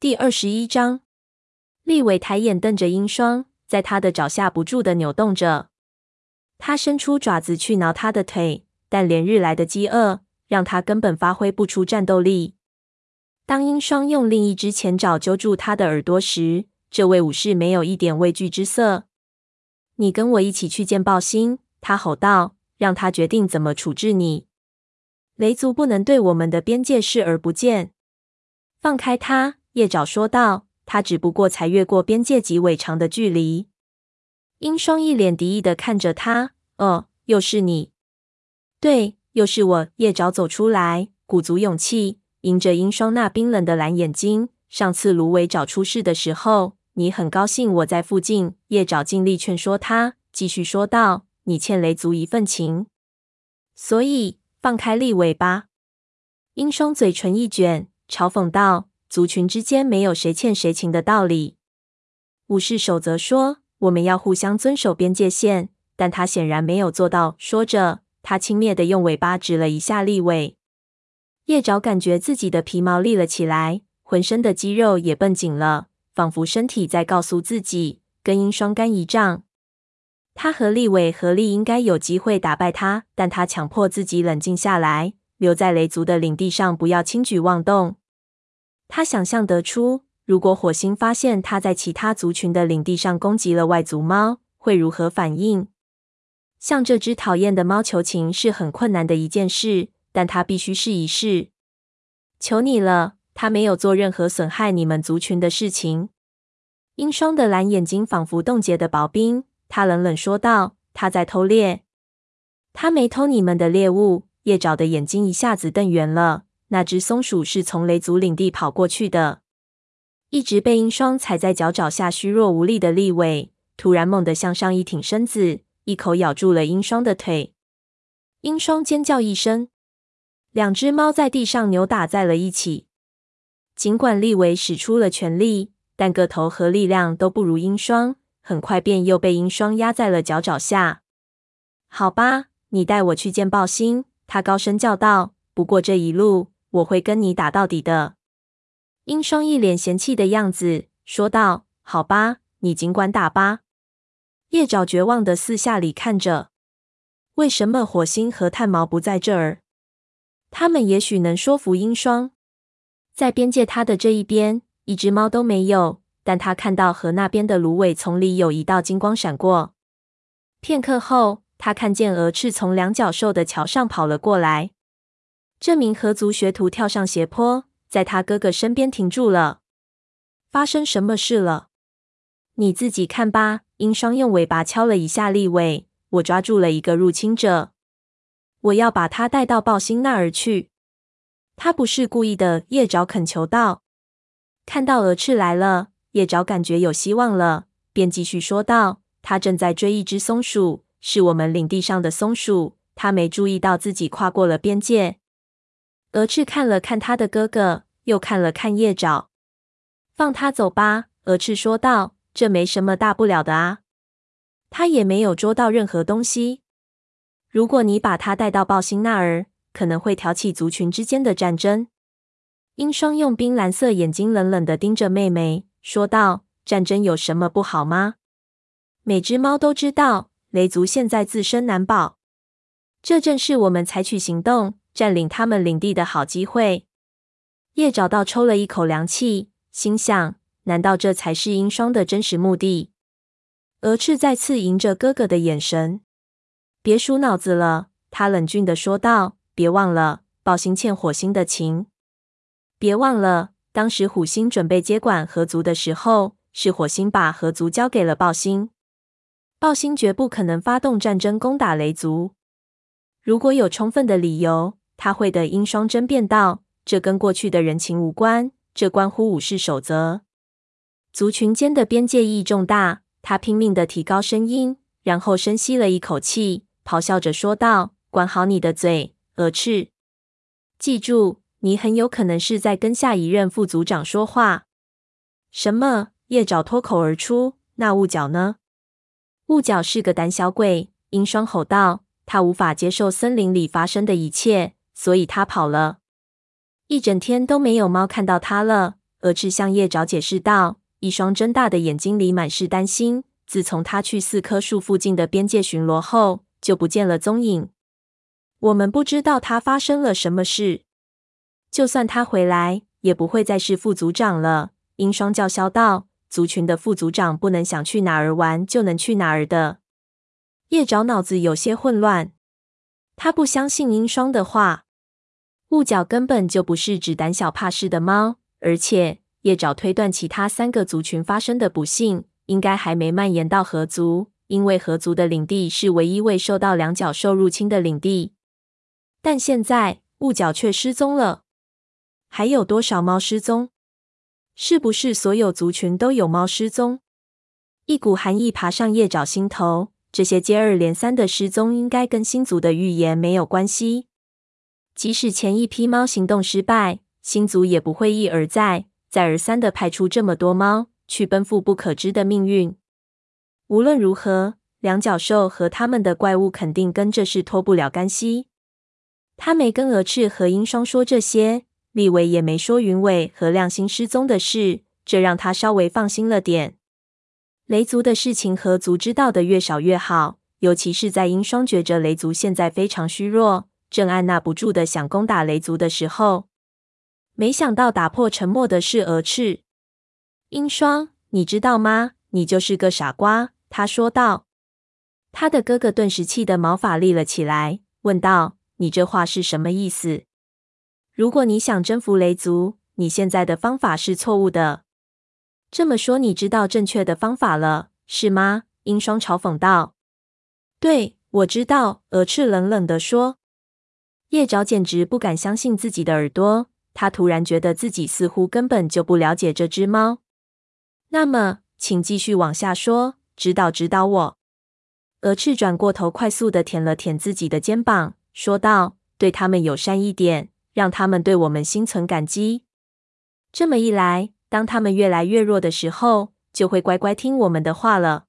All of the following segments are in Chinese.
第二十一章，利尾抬眼瞪着鹰双，在他的爪下不住地扭动着。他伸出爪子去挠他的腿，但连日来的饥饿让他根本发挥不出战斗力。当鹰双用另一只前爪揪住他的耳朵时，这位武士没有一点畏惧之色。“你跟我一起去见暴星。”他吼道，“让他决定怎么处置你。雷族不能对我们的边界视而不见。”放开他。叶爪说道：“他只不过才越过边界极为长的距离。”鹰双一脸敌意的看着他。“哦，又是你？对，又是我。”叶爪走出来，鼓足勇气，迎着鹰双那冰冷的蓝眼睛。上次芦苇找出事的时候，你很高兴我在附近。叶爪尽力劝说他，继续说道：“你欠雷族一份情，所以放开利尾吧。”鹰双嘴唇一卷，嘲讽道。族群之间没有谁欠谁情的道理。武士守则说，我们要互相遵守边界线，但他显然没有做到。说着，他轻蔑的用尾巴指了一下立伟。叶爪感觉自己的皮毛立了起来，浑身的肌肉也绷紧了，仿佛身体在告诉自己，跟鹰双干一仗。他和立伟合力应该有机会打败他，但他强迫自己冷静下来，留在雷族的领地上，不要轻举妄动。他想象得出，如果火星发现他在其他族群的领地上攻击了外族猫，会如何反应。向这只讨厌的猫求情是很困难的一件事，但他必须试一试。求你了，他没有做任何损害你们族群的事情。鹰双的蓝眼睛仿佛冻结的薄冰，他冷冷说道：“他在偷猎，他没偷你们的猎物。”叶爪的眼睛一下子瞪圆了。那只松鼠是从雷族领地跑过去的。一直被鹰双踩在脚爪下虚弱无力的利伟，突然猛地向上一挺身子，一口咬住了鹰双的腿。鹰双尖叫一声，两只猫在地上扭打在了一起。尽管利伟使出了全力，但个头和力量都不如鹰双，很快便又被鹰双压在了脚爪下。好吧，你带我去见暴星，他高声叫道。不过这一路。我会跟你打到底的。鹰双一脸嫌弃的样子说道：“好吧，你尽管打吧。”叶爪绝望的四下里看着。为什么火星和炭毛不在这儿？他们也许能说服鹰双。在边界他的这一边，一只猫都没有。但他看到河那边的芦苇丛里有一道金光闪过。片刻后，他看见鹅翅从两角兽的桥上跑了过来。这名河族学徒跳上斜坡，在他哥哥身边停住了。发生什么事了？你自己看吧。鹰双用尾巴敲了一下立尾。我抓住了一个入侵者，我要把他带到暴星那儿去。他不是故意的，叶爪恳求道。看到蛾翅来了，叶爪感觉有希望了，便继续说道：“他正在追一只松鼠，是我们领地上的松鼠。他没注意到自己跨过了边界。”蛾翅看了看他的哥哥，又看了看叶爪。放他走吧，蛾翅说道。这没什么大不了的啊，他也没有捉到任何东西。如果你把他带到暴星那儿，可能会挑起族群之间的战争。英双用冰蓝色眼睛冷冷地盯着妹妹，说道：“战争有什么不好吗？每只猫都知道，雷族现在自身难保，这正是我们采取行动。”占领他们领地的好机会。叶找到抽了一口凉气，心想：难道这才是鹰双的真实目的？蛾翅再次迎着哥哥的眼神，别数脑子了。他冷峻的说道：“别忘了，暴星欠火星的情。别忘了，当时虎星准备接管河族的时候，是火星把河族交给了暴星。暴星绝不可能发动战争攻打雷族。如果有充分的理由。”他会的，鹰双争辩道：“这跟过去的人情无关，这关乎武士守则。族群间的边界意义重大。”他拼命地提高声音，然后深吸了一口气，咆哮着说道：“管好你的嘴，蛾翅！记住，你很有可能是在跟下一任副族长说话。”什么？叶爪脱口而出：“那雾角呢？”雾角是个胆小鬼，鹰双吼道：“他无法接受森林里发生的一切。”所以他跑了，一整天都没有猫看到他了。蛾翅向叶爪解释道，一双睁大的眼睛里满是担心。自从他去四棵树附近的边界巡逻后，就不见了踪影。我们不知道他发生了什么事。就算他回来，也不会再是副组长了。英双叫嚣道：“族群的副组长不能想去哪儿玩就能去哪儿的。”叶爪脑子有些混乱，他不相信英双的话。雾角根本就不是只胆小怕事的猫，而且叶爪推断其他三个族群发生的不幸。应该还没蔓延到河族，因为河族的领地是唯一未受到两角兽入侵的领地。但现在雾角却失踪了，还有多少猫失踪？是不是所有族群都有猫失踪？一股寒意爬上叶爪心头。这些接二连三的失踪，应该跟星族的预言没有关系。即使前一批猫行动失败，星族也不会一而再、再而三的派出这么多猫。去奔赴不可知的命运。无论如何，两角兽和他们的怪物肯定跟这事脱不了干系。他没跟蛾翅和鹰双说这些，立维也没说云尾和亮星失踪的事，这让他稍微放心了点。雷族的事情，和族知道的越少越好，尤其是在鹰双觉着雷族现在非常虚弱，正按捺不住的想攻打雷族的时候。没想到打破沉默的是蛾翅。鹰双，你知道吗？你就是个傻瓜。”他说道。他的哥哥顿时气得毛发立了起来，问道：“你这话是什么意思？如果你想征服雷族，你现在的方法是错误的。这么说，你知道正确的方法了，是吗？”鹰双嘲讽道。“对，我知道。”蛾翅冷冷地说。叶爪简直不敢相信自己的耳朵，他突然觉得自己似乎根本就不了解这只猫。那么，请继续往下说，指导指导我。蛾翅转过头，快速地舔了舔自己的肩膀，说道：“对他们友善一点，让他们对我们心存感激。这么一来，当他们越来越弱的时候，就会乖乖听我们的话了。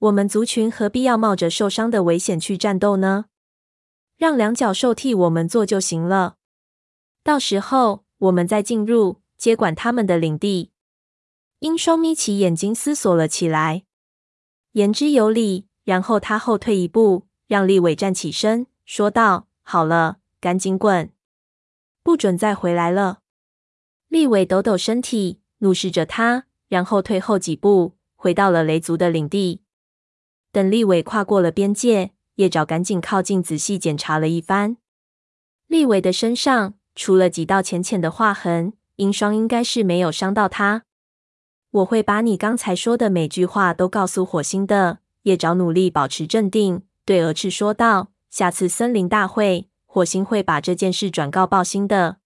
我们族群何必要冒着受伤的危险去战斗呢？让两角兽替我们做就行了。到时候，我们再进入，接管他们的领地。”鹰双眯起眼睛思索了起来，言之有理。然后他后退一步，让立伟站起身，说道：“好了，赶紧滚，不准再回来了。”立伟抖抖身体，怒视着他，然后退后几步，回到了雷族的领地。等立伟跨过了边界，叶爪赶紧靠近，仔细检查了一番。立伟的身上除了几道浅浅的划痕，鹰霜应该是没有伤到他。我会把你刚才说的每句话都告诉火星的。叶爪努力保持镇定，对蛾翅说道：“下次森林大会，火星会把这件事转告暴星的。”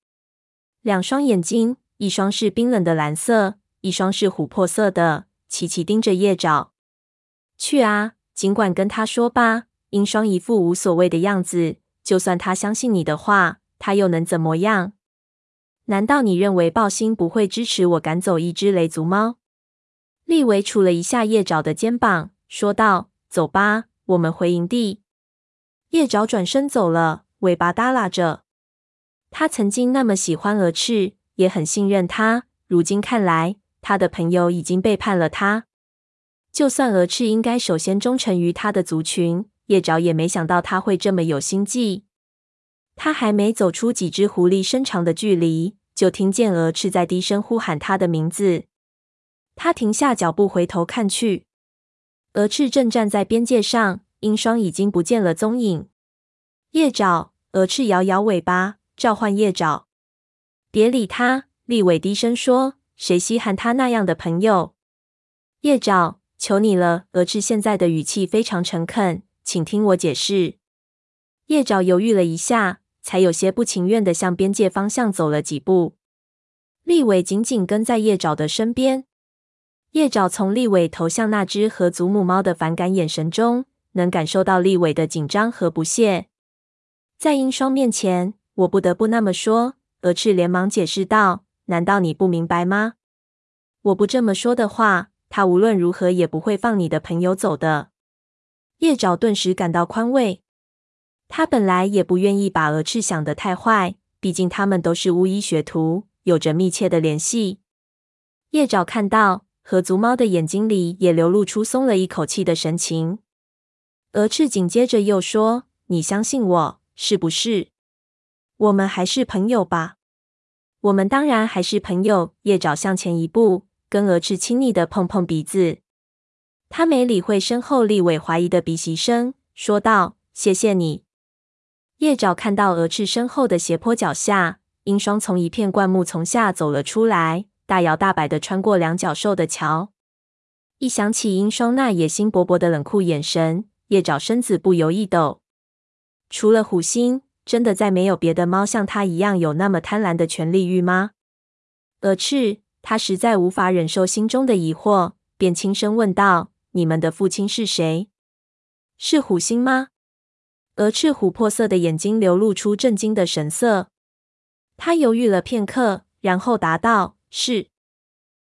两双眼睛，一双是冰冷的蓝色，一双是琥珀色的，齐齐盯着叶爪。去啊，尽管跟他说吧。鹰双一副无所谓的样子。就算他相信你的话，他又能怎么样？难道你认为暴星不会支持我赶走一只雷族猫？利维杵了一下叶爪的肩膀，说道：“走吧，我们回营地。”叶爪转身走了，尾巴耷拉着。他曾经那么喜欢蛾翅，也很信任他。如今看来，他的朋友已经背叛了他。就算蛾翅应该首先忠诚于他的族群，叶爪也没想到他会这么有心计。他还没走出几只狐狸身长的距离，就听见蛾翅在低声呼喊他的名字。他停下脚步，回头看去，蛾翅正站在边界上，鹰双已经不见了踪影。叶爪，蛾翅摇摇尾巴，召唤叶爪。别理他，立伟低声说：“谁稀罕他那样的朋友？”叶爪，求你了。蛾翅现在的语气非常诚恳，请听我解释。叶爪犹豫了一下，才有些不情愿地向边界方向走了几步。立伟紧紧跟在叶爪的身边。叶爪从立伟投向那只和祖母猫的反感眼神中，能感受到立伟的紧张和不屑。在英双面前，我不得不那么说。鹅翅连忙解释道：“难道你不明白吗？我不这么说的话，他无论如何也不会放你的朋友走的。”叶爪顿时感到宽慰。他本来也不愿意把蛾翅想得太坏，毕竟他们都是巫医学徒，有着密切的联系。叶爪看到，和族猫的眼睛里也流露出松了一口气的神情。蛾翅紧接着又说：“你相信我，是不是？我们还是朋友吧？我们当然还是朋友。”叶爪向前一步，跟蛾翅亲昵的碰碰鼻子。他没理会身后立伟怀疑的鼻息声，说道：“谢谢你。”叶爪看到蛾翅身后的斜坡脚下，鹰双从一片灌木丛下走了出来，大摇大摆的穿过两脚兽的桥。一想起鹰双那野心勃勃的冷酷眼神，叶爪身子不由一抖。除了虎星，真的再没有别的猫像它一样有那么贪婪的权力欲吗？蛾翅，他实在无法忍受心中的疑惑，便轻声问道：“你们的父亲是谁？是虎星吗？”鹅翅琥珀色的眼睛流露出震惊的神色。他犹豫了片刻，然后答道：“是。”